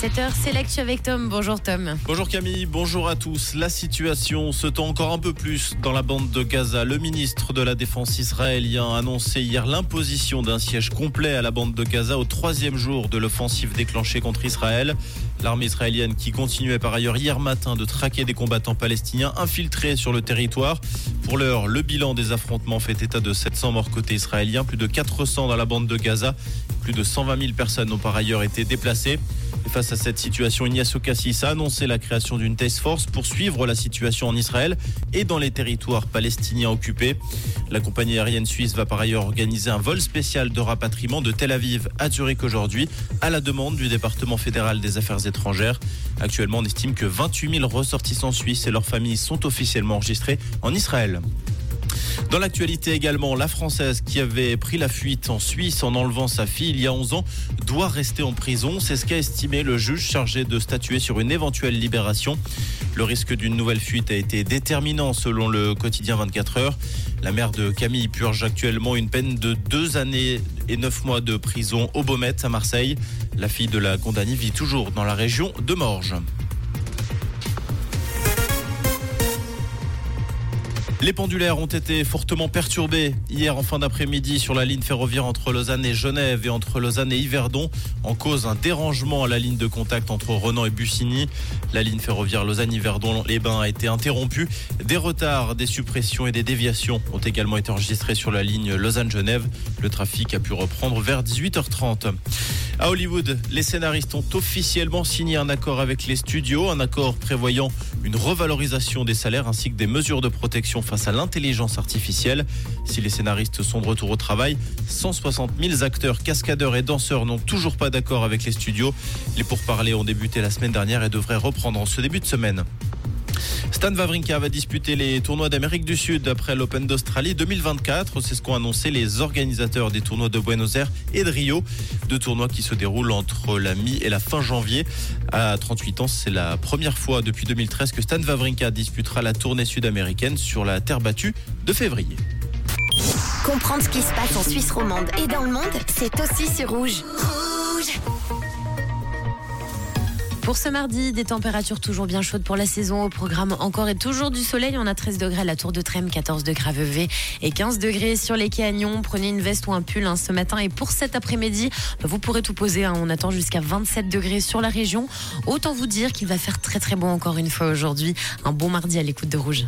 7h, c'est l'actu avec Tom. Bonjour Tom. Bonjour Camille, bonjour à tous. La situation se tend encore un peu plus dans la bande de Gaza. Le ministre de la Défense israélien a annoncé hier l'imposition d'un siège complet à la bande de Gaza au troisième jour de l'offensive déclenchée contre Israël. L'armée israélienne qui continuait par ailleurs hier matin de traquer des combattants palestiniens infiltrés sur le territoire. Pour l'heure, le bilan des affrontements fait état de 700 morts côté israélien, plus de 400 dans la bande de Gaza. Plus de 120 000 personnes ont par ailleurs été déplacées. Face à cette situation, Ignacio Cassis a annoncé la création d'une task force pour suivre la situation en Israël et dans les territoires palestiniens occupés. La compagnie aérienne suisse va par ailleurs organiser un vol spécial de rapatriement de Tel Aviv à Zurich aujourd'hui, à la demande du département fédéral des affaires étrangères. Actuellement, on estime que 28 000 ressortissants suisses et leurs familles sont officiellement enregistrés en Israël. Dans l'actualité également, la Française qui avait pris la fuite en Suisse en enlevant sa fille il y a 11 ans doit rester en prison. C'est ce qu'a estimé le juge chargé de statuer sur une éventuelle libération. Le risque d'une nouvelle fuite a été déterminant selon le quotidien 24 heures. La mère de Camille purge actuellement une peine de deux années et neuf mois de prison au Baumettes à Marseille. La fille de la condamnée vit toujours dans la région de Morges. Les pendulaires ont été fortement perturbés hier en fin d'après-midi sur la ligne ferroviaire entre Lausanne et Genève et entre Lausanne et Yverdon en cause un dérangement à la ligne de contact entre Renan et Bussigny. La ligne ferroviaire Lausanne-Yverdon-les-Bains a été interrompue. Des retards, des suppressions et des déviations ont également été enregistrés sur la ligne Lausanne-Genève. Le trafic a pu reprendre vers 18h30. À Hollywood, les scénaristes ont officiellement signé un accord avec les studios, un accord prévoyant une revalorisation des salaires ainsi que des mesures de protection face à l'intelligence artificielle. Si les scénaristes sont de retour au travail, 160 000 acteurs, cascadeurs et danseurs n'ont toujours pas d'accord avec les studios. Les pourparlers ont débuté la semaine dernière et devraient reprendre en ce début de semaine. Stan Wawrinka va disputer les tournois d'Amérique du Sud après l'Open d'Australie 2024. C'est ce qu'ont annoncé les organisateurs des tournois de Buenos Aires et de Rio. Deux tournois qui se déroulent entre la mi et la fin janvier. À 38 ans, c'est la première fois depuis 2013 que Stan Wawrinka disputera la tournée sud-américaine sur la terre battue de février. Comprendre ce qui se passe en Suisse romande et dans le monde, c'est aussi sur Rouge. Rouge pour ce mardi, des températures toujours bien chaudes pour la saison. Au programme encore et toujours du soleil. On a 13 degrés à la Tour de Trême, 14 degrés à et 15 degrés sur les canyons. Prenez une veste ou un pull hein, ce matin. Et pour cet après-midi, bah, vous pourrez tout poser. Hein. On attend jusqu'à 27 degrés sur la région. Autant vous dire qu'il va faire très très bon encore une fois aujourd'hui. Un bon mardi à l'écoute de Rouge.